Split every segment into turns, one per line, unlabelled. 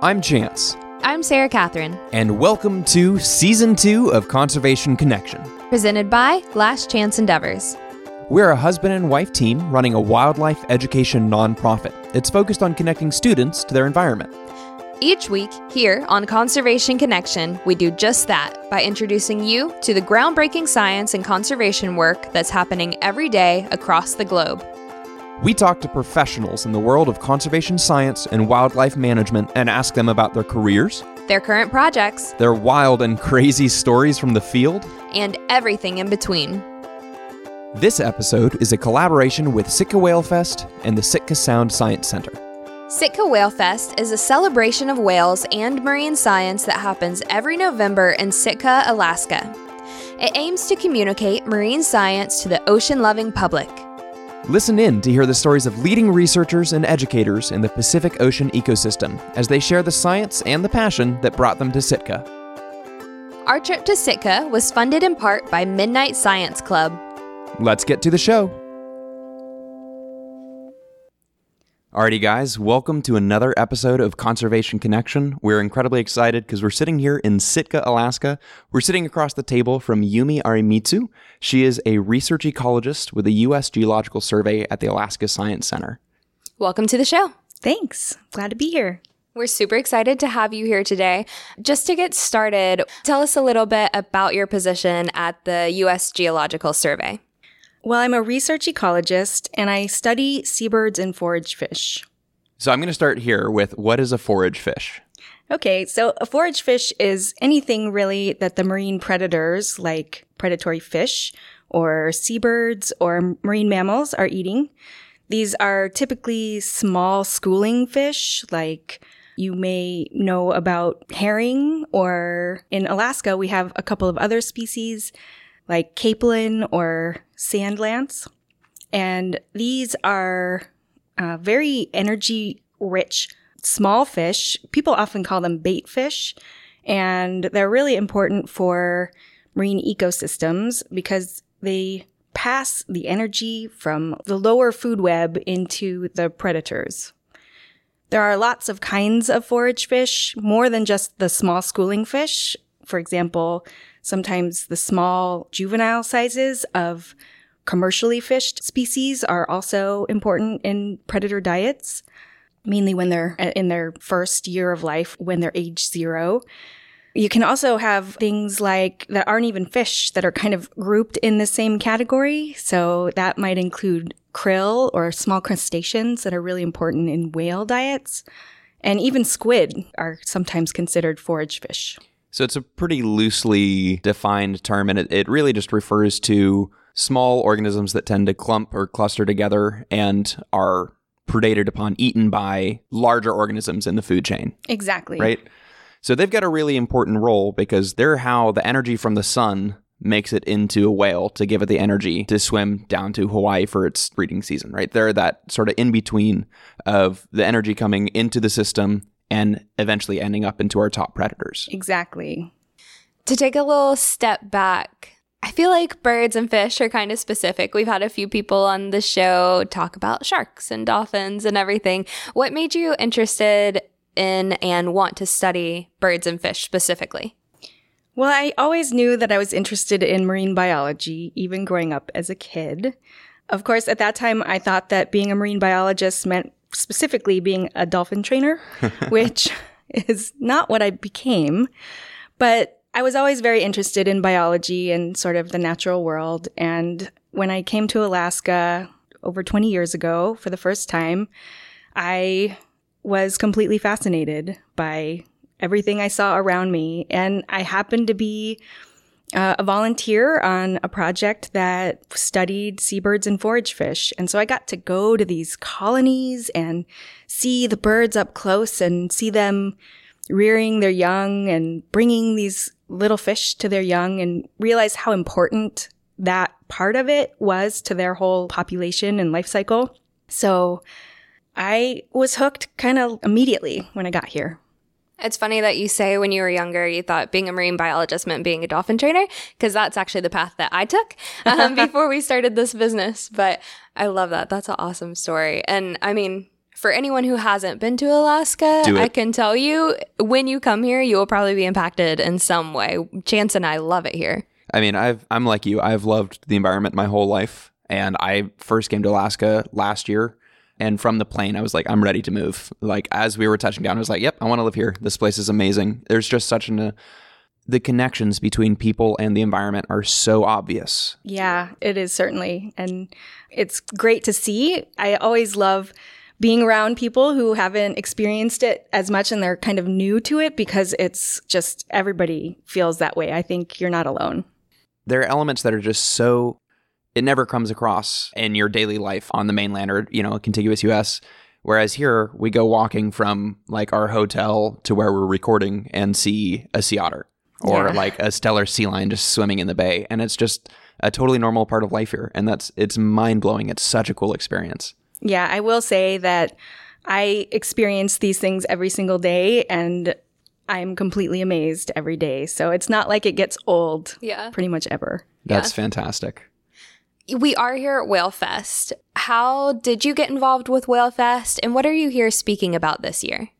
I'm Chance,
I'm Sarah Catherine,
and welcome to Season 2 of Conservation Connection.
presented by Last Chance Endeavors.
We're a husband and wife team running a wildlife education nonprofit. It's focused on connecting students to their environment.
Each week, here on Conservation Connection, we do just that by introducing you to the groundbreaking science and conservation work that's happening every day across the globe.
We talk to professionals in the world of conservation science and wildlife management and ask them about their careers,
Their current projects,
their wild and crazy stories from the field.
and everything in between.
This episode is a collaboration with Sitka Whale Fest and the Sitka Sound Science Center.
Sitka Whale Fest is a celebration of whales and marine science that happens every November in Sitka, Alaska. It aims to communicate marine science to the ocean loving public.
Listen in to hear the stories of leading researchers and educators in the Pacific Ocean ecosystem as they share the science and the passion that brought them to Sitka.
Our trip to Sitka was funded in part by Midnight Science Club.
Let's get to the show. Alrighty, guys, welcome to another episode of Conservation Connection. We're incredibly excited because we're sitting here in Sitka, Alaska. We're sitting across the table from Yumi Arimitsu. She is a research ecologist with the U.S. Geological Survey at the Alaska Science Center.
Welcome to the show.
Thanks. Glad to be here.
We're super excited to have you here today. Just to get started, tell us a little bit about your position at the U.S. Geological Survey.
Well, I'm a research ecologist and I study seabirds and forage fish.
So I'm going to start here with what is a forage fish?
Okay, so a forage fish is anything really that the marine predators, like predatory fish or seabirds or marine mammals, are eating. These are typically small schooling fish, like you may know about herring, or in Alaska, we have a couple of other species like capelin or sand lance. And these are uh, very energy rich small fish. People often call them bait fish. And they're really important for marine ecosystems because they pass the energy from the lower food web into the predators. There are lots of kinds of forage fish, more than just the small schooling fish. For example, sometimes the small juvenile sizes of commercially fished species are also important in predator diets, mainly when they're uh, in their first year of life, when they're age zero. You can also have things like that aren't even fish that are kind of grouped in the same category. So that might include krill or small crustaceans that are really important in whale diets. And even squid are sometimes considered forage fish.
So it's a pretty loosely defined term, and it, it really just refers to small organisms that tend to clump or cluster together and are predated upon, eaten by larger organisms in the food chain,
Exactly.
right? So they've got a really important role because they're how the energy from the sun makes it into a whale to give it the energy to swim down to Hawaii for its breeding season, right? They're that sort of in between of the energy coming into the system and eventually ending up into our top predators.
Exactly.
To take a little step back, I feel like birds and fish are kind of specific. We've had a few people on the show talk about sharks and dolphins and everything. What made you interested in and want to study birds and fish specifically?
Well, I always knew that I was interested in marine biology, even growing up as a kid. Of course, at that time, I thought that being a marine biologist meant specifically being a dolphin trainer, which is not what I became. But I was always very interested in biology and sort of the natural world. And when I came to Alaska over 20 years ago for the first time, I was completely fascinated by everything I saw around me. And I happened to be uh, a volunteer on a project that studied seabirds and forage fish. And so I got to go to these colonies and see the birds up close and see them rearing their young and bringing these little fish to their young and realize how important that part of it was to their whole population and life cycle. So I was hooked kind of immediately when I got here.
It's funny that you say when you were younger you thought being a marine biologist meant being a dolphin trainer because that's actually the path that I took um, before we started this business. But I love that. That's an awesome story. And I mean, For anyone who hasn't been to Alaska, I can tell you when you come here, you will probably be impacted in some way. Chance and I love it here.
I mean, I've I'm like you. I've loved the environment my whole life, and I first came to Alaska last year. And from the plane, I was like, I'm ready to move. Like as we were touching down, I was like, Yep, I want to live here. This place is amazing. There's just such an uh, the connections between people and the environment are so obvious.
Yeah, it is certainly. And it's great to see. I always love being around people who haven't experienced it as much and they're kind of new to it because it's just everybody feels that way. I think you're not alone.
There are elements that are just so it never comes across in your daily life on the mainland or you know contiguous US. Whereas here we go walking from like our hotel to where we're recording and see a sea otter or
Yeah.
like a Steller sea lion just swimming in the bay, and it's just a totally normal part of life here, and that's it's mind blowing. It's such a cool experience.
Yeah, I will say that I experience these things every single day and I'm completely amazed every day. So it's not like it gets old
Yeah.
pretty much ever.
That's fantastic.
We are here at Whale Fest. How did you get involved with Whale Fest and what are you here speaking about this year?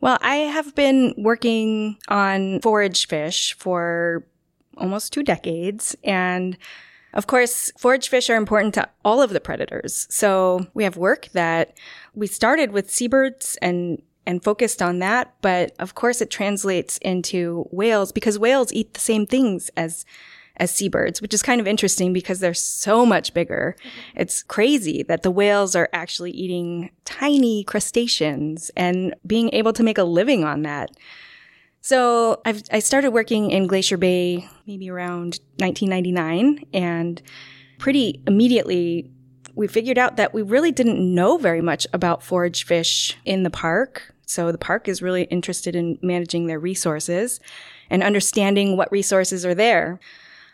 Well, I have been working on forage fish for almost two decades. And of course, forage fish are important to all of the predators. So we have work that we started with seabirds and and focused on that, but of course it translates into whales because whales eat the same things as as seabirds, which is kind of interesting because they're so much bigger. It's crazy that the whales are actually eating tiny crustaceans and being able to make a living on that. So I've, I started working in Glacier Bay maybe around 1999, and pretty immediately we figured out that we really didn't know very much about forage fish in the park. So the park is really interested in managing their resources and understanding what resources are there.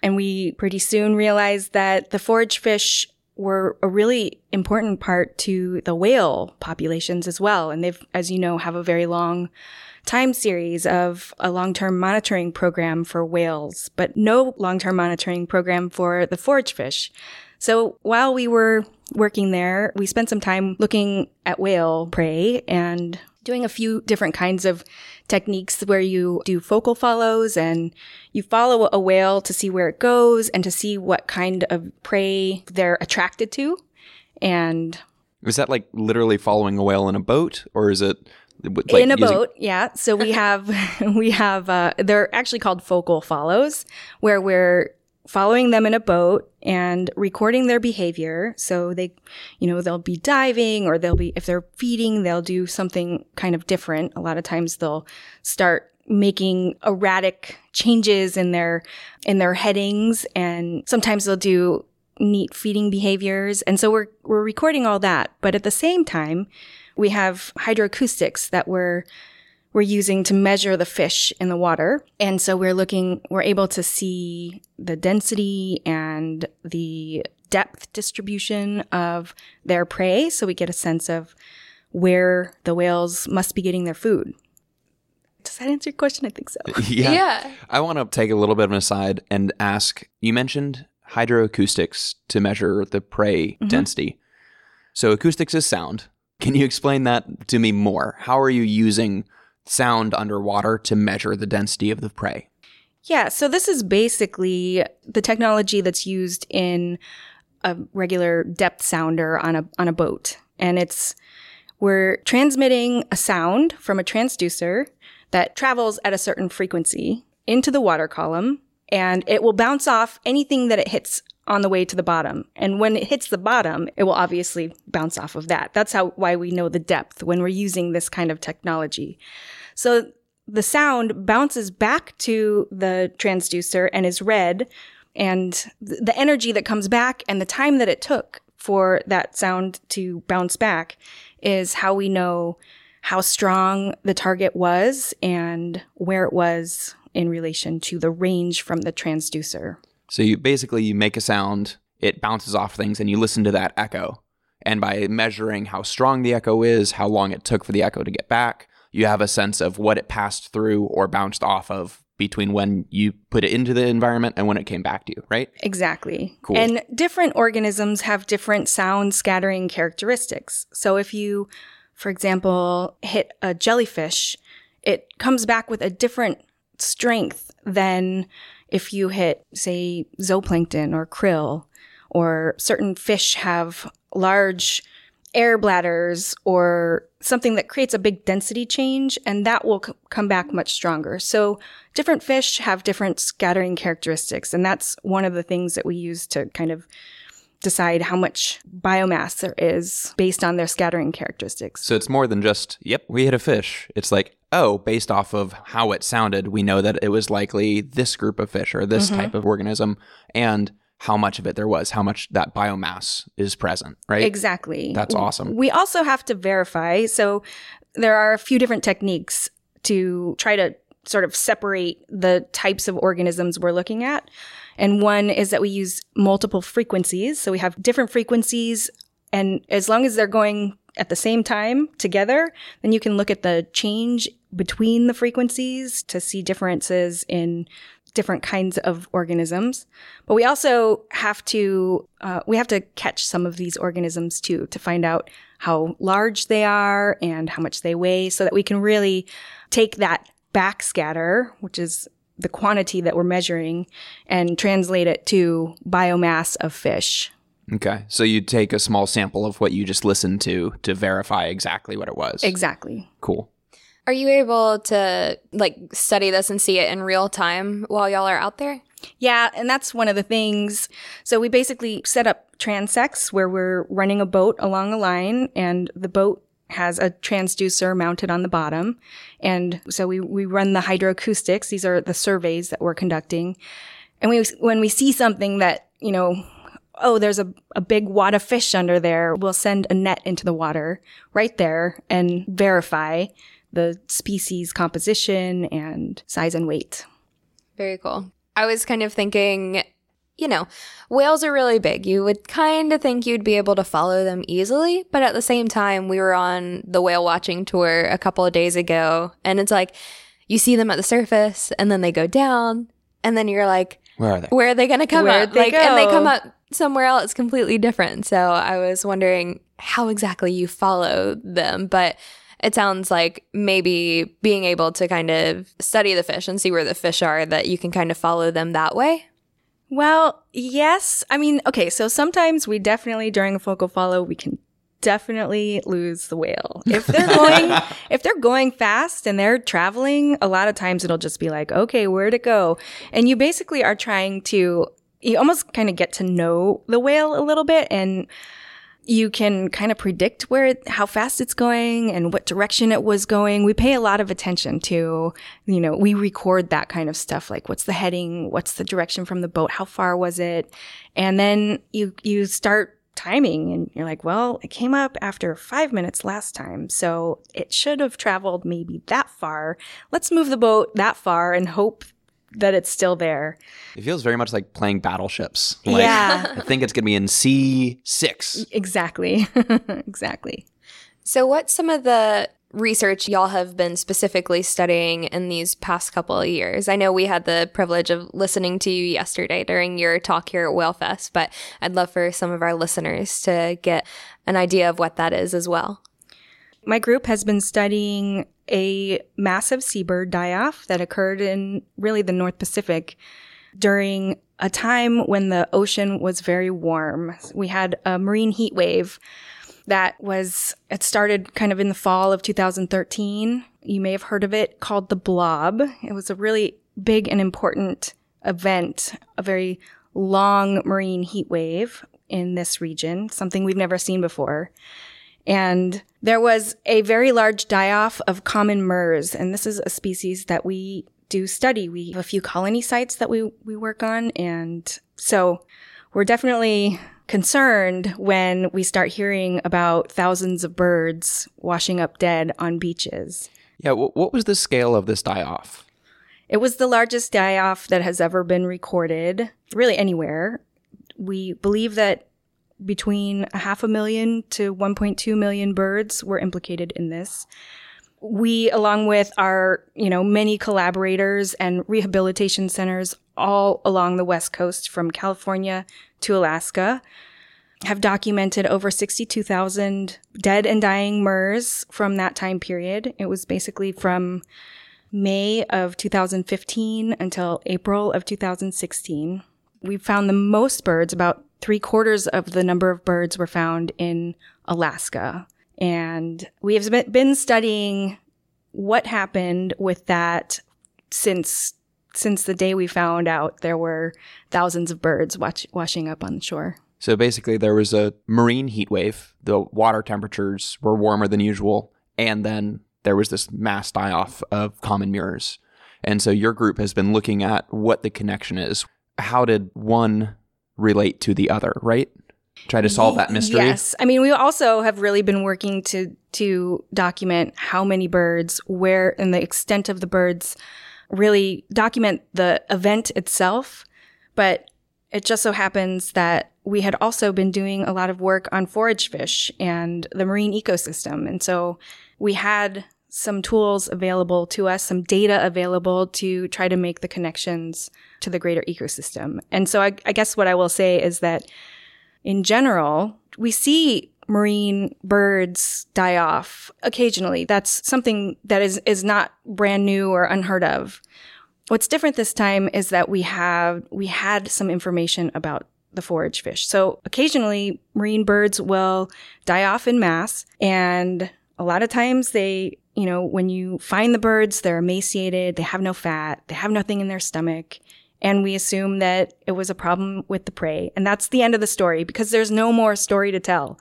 And we pretty soon realized that the forage fish were a really important part to the whale populations as well. And they've, as you know, have a very long time series of a long-term monitoring program for whales, but no long-term monitoring program for the forage fish. So while we were working there, we spent some time looking at whale prey and doing a few different kinds of techniques where you do focal follows and you follow a whale to see where it goes and to see what kind of prey they're attracted to. And
Is that like literally following a whale in a boat, or is it like
in a
using-
boat, yeah. So we have we have uh, they're actually called focal follows, where we're following them in a boat and recording their behavior. So they, you know, they'll be diving or they'll be if they're feeding, they'll do something kind of different. A lot of times they'll start making erratic changes in their in their headings and sometimes they'll do neat feeding behaviors. And so we're we're recording all that, but at the same time, we have hydroacoustics that we're we're using to measure the fish in the water. And so we're looking we're able to see the density and the depth distribution of their prey so we get a sense of where the whales must be getting their food. Does that answer your question? I think so.
yeah.
Yeah.
I want to take a little bit of an aside and ask you mentioned hydroacoustics to measure the prey mm-hmm. density. So, acoustics is sound. Can you explain that to me more? How are you using sound underwater to measure the density of the prey?
Yeah, so this is basically the technology that's used in a regular depth sounder on a on a boat. And it's we're transmitting a sound from a transducer that travels at a certain frequency into the water column and it will bounce off anything that it hits on the way to the bottom. And when it hits the bottom, it will obviously bounce off of that. That's how why we know the depth when we're using this kind of technology. So the sound bounces back to the transducer and is read and th- the energy that comes back and the time that it took for that sound to bounce back is how we know how strong the target was and where it was in relation to the range from the transducer.
So, you basically you make a sound, it bounces off things, and you listen to that echo. And by measuring how strong the echo is, how long it took for the echo to get back, you have a sense of what it passed through or bounced off of between when you put it into the environment and when it came back to you, right?
Exactly.
Cool.
And different organisms have different sound scattering characteristics. So if you for example, hit a jellyfish, it comes back with a different strength than if you hit, say, zooplankton or krill, or certain fish have large air bladders or something that creates a big density change, and that will c- come back much stronger. So, different fish have different scattering characteristics, and that's one of the things that we use to kind of decide how much biomass there is based on their scattering characteristics.
So it's more than just, yep, we hit a fish. It's like, oh, based off of how it sounded, we know that it was likely this group of fish or this mm-hmm. type of organism and how much of it there was, how much that biomass is present, right?
Exactly.
That's awesome.
We also have to verify. So there are a few different techniques to try to sort of separate the types of organisms we're looking at. And one is that we use multiple frequencies. So we have different frequencies. And as long as they're going at the same time together, then you can look at the change between the frequencies to see differences in different kinds of organisms. But we also have to uh, we have to catch some of these organisms too to find out how large they are and how much they weigh, so that we can really take that backscatter, which is the quantity that we're measuring, and translate it to biomass of fish.
Okay. So you take a small sample of what you just listened to to verify exactly what it was.
Exactly.
Cool.
Are you able to like study this and see it in real time while y'all are out there?
Yeah, and that's one of the things. So we basically set up transects where we're running a boat along a line and the boat has a transducer mounted on the bottom. And so we, we run the hydroacoustics. These are the surveys that we're conducting. And we, when we see something that, you know, oh, there's a, a big wad of fish under there, we'll send a net into the water right there and verify the species composition and size and weight.
Very cool. I was kind of thinking, you know, whales are really big. You would kind of think you'd be able to follow them easily, but at the same time, we were on the whale watching tour a couple of days ago, and it's like you see them at the surface and then they go down, and then you're like,
Where are they?
where are they going to come
Where'd
up?
they
like, and they come up somewhere else completely different. So I was wondering how exactly you follow them, but it sounds like maybe being able to kind of study the fish and see where the fish are, that you can kind of follow them that way.
Well, yes. I mean, okay, so sometimes we definitely during a focal follow we can definitely lose the whale. If they're going if they're going fast and they're traveling, a lot of times it'll just be like, "Okay, where'd it go?" And you basically are trying to you almost kind of get to know the whale a little bit and you can kind of predict where it, how fast it's going and what direction it was going. We pay a lot of attention to, you know, we record that kind of stuff like what's the heading, what's the direction from the boat, how far was it? And then you you start timing and you're like, well, it came up after 5 minutes last time, so it should have traveled maybe that far. Let's move the boat that far and hope that it's still there.
It feels very much like playing battleships. Like,
Yeah.
I think it's going to be in C6.
Exactly. exactly.
So, what's some of the research y'all have been specifically studying in these past couple of years? I know we had the privilege of listening to you yesterday during your talk here at Whalefest, but I'd love for some of our listeners to get an idea of what that is as well.
My group has been studying a massive seabird die off that occurred in really the North Pacific during a time when the ocean was very warm. We had a marine heat wave that was, it started kind of in the fall of 2013. You may have heard of it called the blob. It was a really big and important event, a very long marine heat wave in this region, something we've never seen before. And there was a very large die off of common murres. And this is a species that we do study. We have a few colony sites that we, we work on. And so we're definitely concerned when we start hearing about thousands of birds washing up dead on beaches.
Yeah, wh- what was the scale of this die off?
It was the largest die off that has ever been recorded, really anywhere. We believe that between a half a million to 1.2 million birds were implicated in this. We, along with our, you know, many collaborators and rehabilitation centers all along the West Coast from California to Alaska, have documented over 62,000 dead and dying murres from that time period. It was basically from May of 2015 until April of 2016. We found the most birds, about three quarters of the number of birds were found in Alaska. And we have been studying what happened with that since since the day we found out there were thousands of birds watch, washing up on the shore.
So basically, there was a marine heat wave. The water temperatures were warmer than usual. And then there was this mass die off of common murres. And so your group has been looking at what the connection is. How did one relate to the other, right? Try to solve that mystery.
Yes. I mean, we also have really been working to to document how many birds, where and the extent of the birds really document the event itself. But it just so happens that we had also been doing a lot of work on forage fish and the marine ecosystem. And so we had some tools available to us, some data available to try to make the connections to the greater ecosystem. And so I, I guess what I will say is that in general, we see marine birds die off occasionally. That's something that is, is not brand new or unheard of. What's different this time is that we have, we had some information about the forage fish. So occasionally marine birds will die off in mass and a lot of times they, you know, when you find the birds, they're emaciated, they have no fat, they have nothing in their stomach. And we assume that it was a problem with the prey. And that's the end of the story because there's no more story to tell.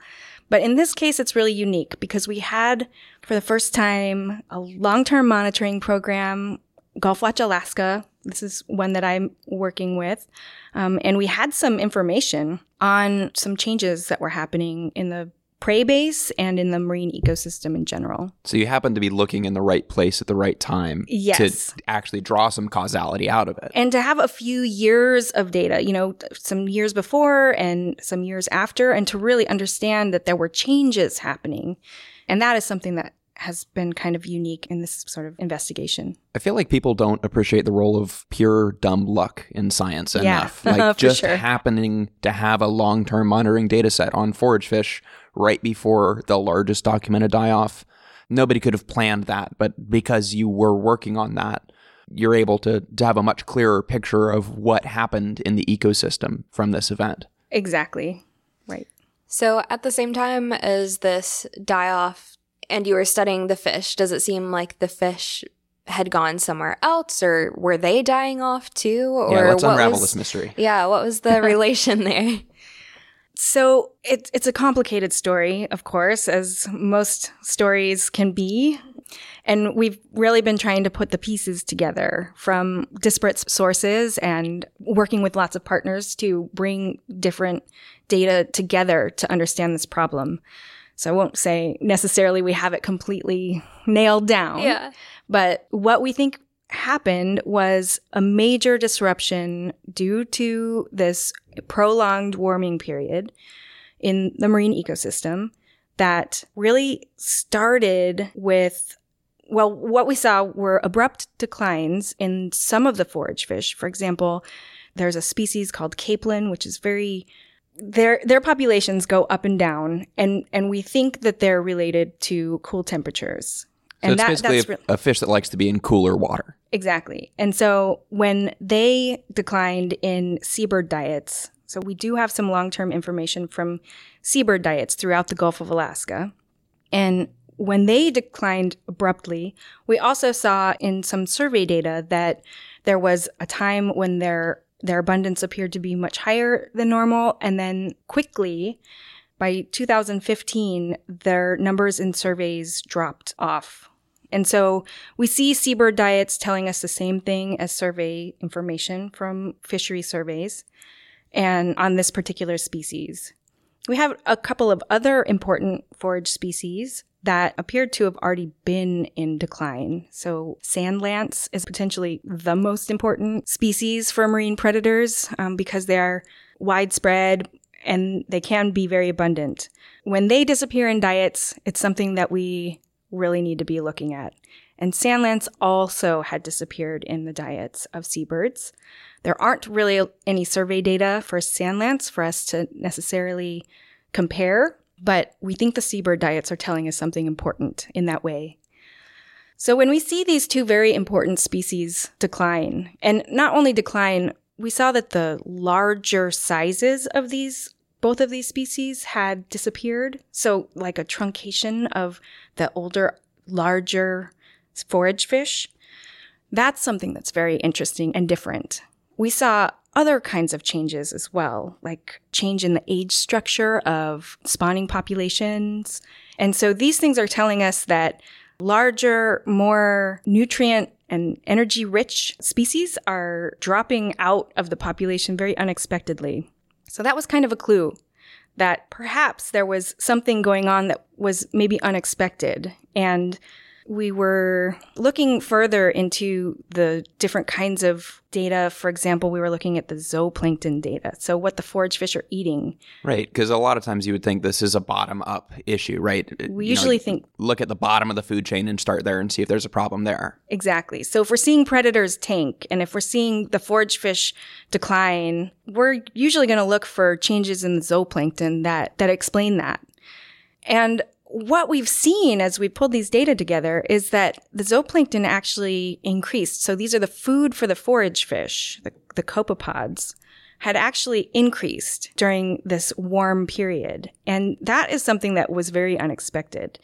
But in this case, it's really unique because we had, for the first time, a long-term monitoring program, Gulf Watch Alaska. This is one that I'm working with. Um, and we had some information on some changes that were happening in the prey base and in the marine ecosystem in general.
So you happen to be looking in the right place at the right time
yes.
to actually draw some causality out of it.
And to have a few years of data, you know, some years before and some years after, and to really understand that there were changes happening. And that is something that has been kind of unique in this sort of investigation.
I feel like people don't appreciate the role of pure dumb luck in science enough. Like just
sure.
happening to have a long-term monitoring data set on forage fish right before the largest documented die off. Nobody could have planned that, but because you were working on that, you're able to, to have a much clearer picture of what happened in the ecosystem from this event.
Exactly. Right.
So, at the same time as this die off, and you were studying the fish, does it seem like the fish had gone somewhere else, or were they dying off too? Or
yeah, let's unravel
was,
this mystery.
Yeah, what was the relation there?
So it's it's a complicated story, of course, as most stories can be. And we've really been trying to put the pieces together from disparate sources and working with lots of partners to bring different data together to understand this problem. So I won't say necessarily we have it completely nailed down.
Yeah.
But what we think happened was a major disruption due to this prolonged warming period in the marine ecosystem that really started with well, what we saw were abrupt declines in some of the forage fish. For example, there's a species called capelin, which is very their their populations go up and down, and and we think that they're related to cool temperatures.
So and it's that, basically a, a, fish that likes to be in cooler water.
Exactly. And so when they declined in seabird diets, so we do have some long-term information from seabird diets throughout the Gulf of Alaska. And when they declined abruptly, we also saw in some survey data that there was a time when their their abundance appeared to be much higher than normal and then quickly by 2015 their numbers in surveys dropped off and so we see seabird diets telling us the same thing as survey information from fishery surveys and on this particular species. We have a couple of other important forage species that appeared to have already been in decline. So, sand lance is potentially the most important species for marine predators um, because they are widespread and they can be very abundant. When they disappear in diets, it's something that we really need to be looking at. And sand lance also had disappeared in the diets of seabirds. There aren't really any survey data for sand lance for us to necessarily compare, but we think the seabird diets are telling us something important in that way. So when we see these two very important species decline, and not only decline, we saw that the larger sizes of these both of these species had disappeared. So like a truncation of the older, larger forage fish. That's something that's very interesting and different. We saw other kinds of changes as well, like change in the age structure of spawning populations. And so these things are telling us that larger, more nutrient and energy rich species are dropping out of the population very unexpectedly. So that was kind of a clue that perhaps there was something going on that was maybe unexpected. And we were looking further into the different kinds of data. For example, we were looking at the zooplankton data. So, what the forage fish are eating.
Right. Because a lot of times you would think this is a bottom up issue, right?
We you usually know, think.
Look at the bottom of the food chain and start there and see if there's a problem there.
Exactly. So, if we're seeing predators tank and if we're seeing the forage fish decline, we're usually going to look for changes in the zooplankton that, that explain that. And what we've seen as we pulled these data together is that the zooplankton actually increased. So these are the food for the forage fish, the, the copepods, had actually increased during this warm period. And that is something that was very unexpected.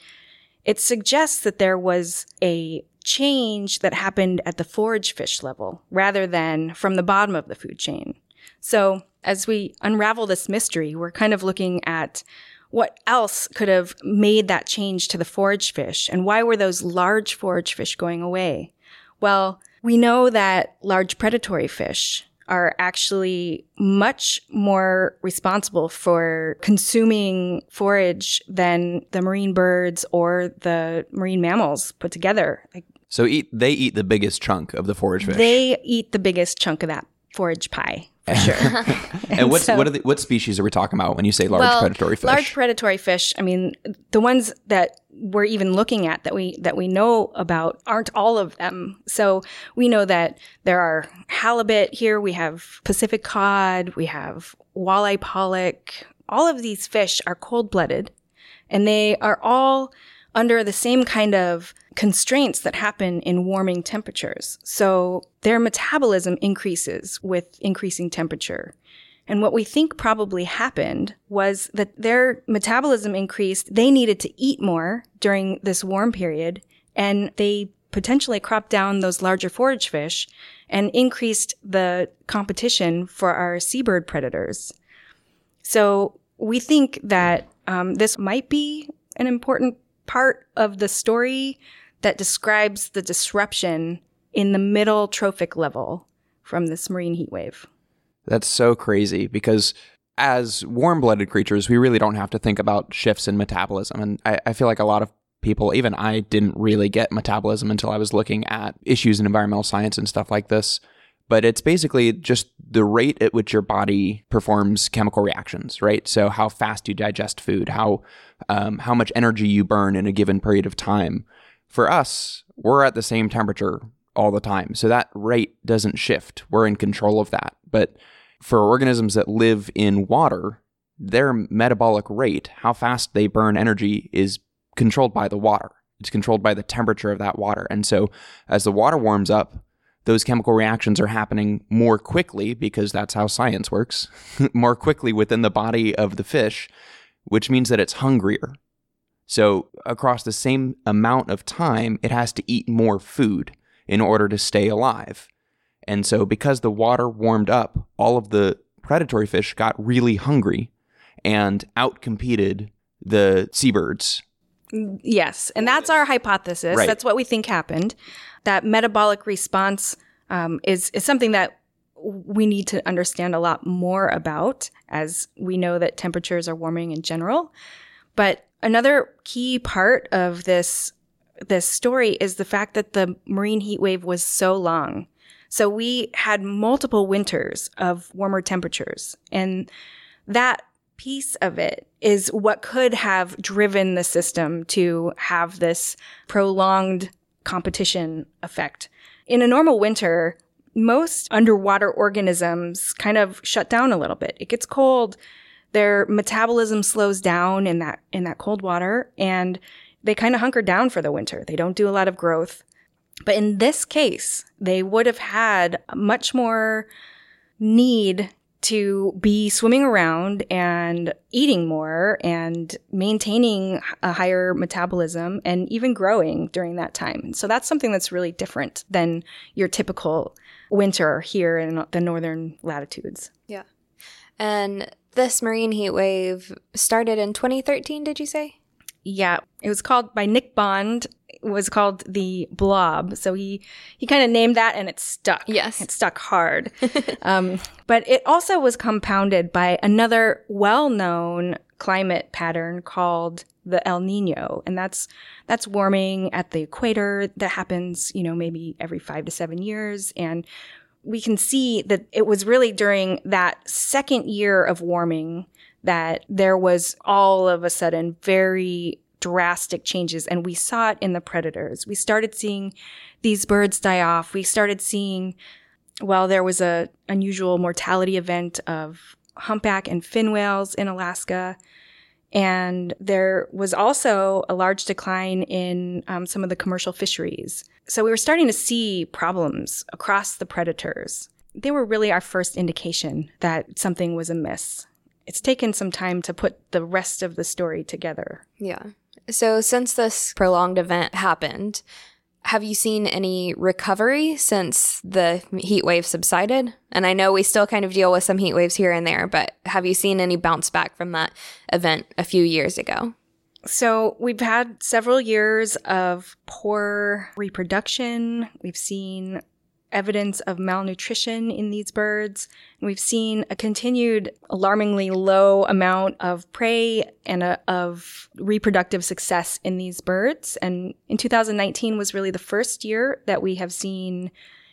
It suggests that there was a change that happened at the forage fish level rather than from the bottom of the food chain. So as we unravel this mystery, we're kind of looking at what else could have made that change to the forage fish and why were those large forage fish going away? Well, we know that large predatory fish are actually much more responsible for consuming forage than the marine birds or the marine mammals put together. Like,
so eat they eat the biggest chunk of the forage fish.
They eat the biggest chunk of that forage pie for sure.
and, and what's so, what are the, what species are we talking about when you say large
well,
predatory fish?
Large predatory fish. I mean, the ones that we're even looking at that we that we know about aren't all of them. So we know that there are halibut here. We have Pacific cod. We have walleye pollock. All of these fish are cold blooded, and they are all under the same kind of constraints that happen in warming temperatures. So their metabolism increases with increasing temperature. And what we think probably happened was that their metabolism increased. They needed to eat more during this warm period and they potentially cropped down those larger forage fish and increased the competition for our seabird predators. So we think that um, this might be an important part of the story that describes the disruption in the middle trophic level from this marine heat wave.
That's so crazy because as warm blooded creatures, we really don't have to think about shifts in metabolism. And I, I, feel like a lot of people, even I, didn't really get metabolism until I was looking at issues in environmental science and stuff like this. But it's basically just the rate at which your body performs chemical reactions, right? So how fast you digest food, how um, how much energy you burn in a given period of time. For us, we're at the same temperature all the time. So that rate doesn't shift. We're in control of that. But for organisms that live in water, their metabolic rate, how fast they burn energy, is controlled by the water. It's controlled by the temperature of that water. And so as the water warms up, those chemical reactions are happening more quickly because that's how science works, more quickly within the body of the fish, which means that it's hungrier. So, across the same amount of time, it has to eat more food in order to stay alive. And so, because the water warmed up, all of the predatory fish got really hungry and outcompeted the seabirds.
Yes. And that's our hypothesis. Right. That's what we think happened. That metabolic response um, is, is something that we need to understand a lot more about as we know that temperatures are warming in general. But Another key part of this this story is the fact that the marine heat wave was so long. So we had multiple winters of warmer temperatures and that piece of it is what could have driven the system to have this prolonged competition effect. In a normal winter, most underwater organisms kind of shut down a little bit. It gets cold, their metabolism slows down in that in that cold water and they kind of hunker down for the winter. They don't do a lot of growth. But in this case, they would have had much more need to be swimming around and eating more and maintaining a higher metabolism and even growing during that time. So that's something that's really different than your typical winter here in the northern latitudes.
Yeah. And this marine heat wave started in 2013, did you say?
Yeah, it was called by Nick Bond. It was called the Blob. So he he kind of named that, and it stuck.
Yes,
it stuck hard. um, but it also was compounded by another well-known climate pattern called the El Nino, and that's that's warming at the equator that happens, you know, maybe every five to seven years, and we can see that it was really during that second year of warming that there was all of a sudden very drastic changes and we saw it in the predators. We started seeing these birds die off. We started seeing well there was a unusual mortality event of humpback and fin whales in Alaska. And there was also a large decline in um, some of the commercial fisheries. So we were starting to see problems across the predators. They were really our first indication that something was amiss it's taken some time to put the rest of the story together.
Yeah. So, since this prolonged event happened, have you seen any recovery since the heat wave subsided? And I know we still kind of deal with some heat waves here and there, but have you seen any bounce back from that event a few years ago?
So, we've had several years of poor reproduction. We've seen evidence of malnutrition in these birds. We've seen a continued alarmingly low amount of prey and a, of reproductive success in these birds. And in 2019 was really the first year that we have seen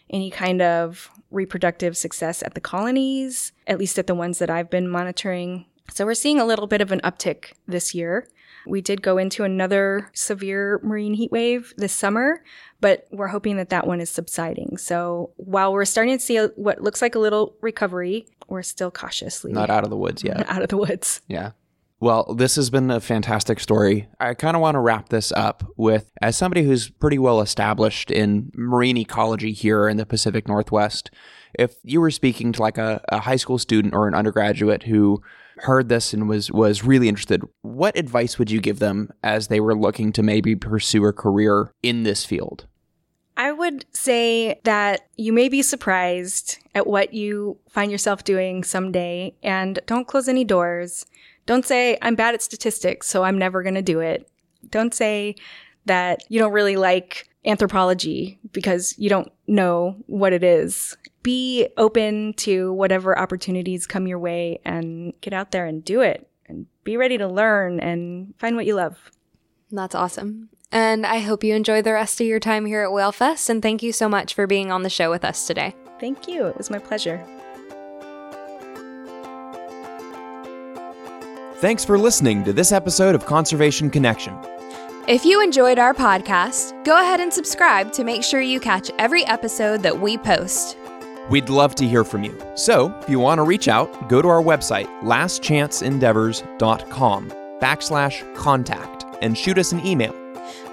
any kind of reproductive success at the colonies, at least at the ones that I've been monitoring. So we're seeing a little bit of an uptick this year. We did go into another severe marine heat wave this summer, but we're hoping that that one is subsiding. So while we're starting to see a, what looks like a little recovery, we're still cautiously
not out of the woods yet.
Out of the woods.
Yeah. Well, this has been a fantastic story. I kind of want to wrap this up with as somebody who's pretty well established in marine ecology here in the Pacific Northwest, if you were speaking to like a, a high school student or an undergraduate who heard this and was was really interested, what advice would you give them as they were looking to maybe pursue a career in this field?
I would say that you may be surprised at what you find yourself doing someday and don't close any doors. Don't say, I'm bad at statistics, so I'm never going to do it. Don't say that you don't really like anthropology because you don't know what it is. Be open to whatever opportunities come your way and get out there and do it and be ready to learn and find what you love.
That's awesome. And I hope you enjoy the rest of your time here at WhaleFest. And thank you so much for being on the show with us today.
Thank you. It was my pleasure.
Thanks for listening to this episode of Conservation Connection.
If you enjoyed our podcast, go ahead and subscribe to make sure you catch every episode that we post.
We'd love to hear from you. So, if you want to reach out, go to our website, lastchanceendeavors.com backslash contact and shoot us an email.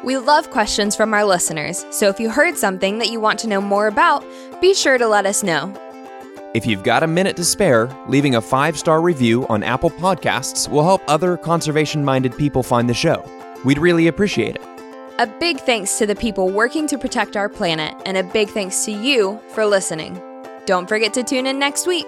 We love questions from our listeners, so if you heard something that you want to know more about, be sure to let us know.
If you've got a minute to spare, leaving a five star review on Apple Podcasts will help other conservation minded people find the show. We'd really appreciate it.
A big thanks to the people working to protect our planet, and a big thanks to you for listening. Don't forget to tune in next week.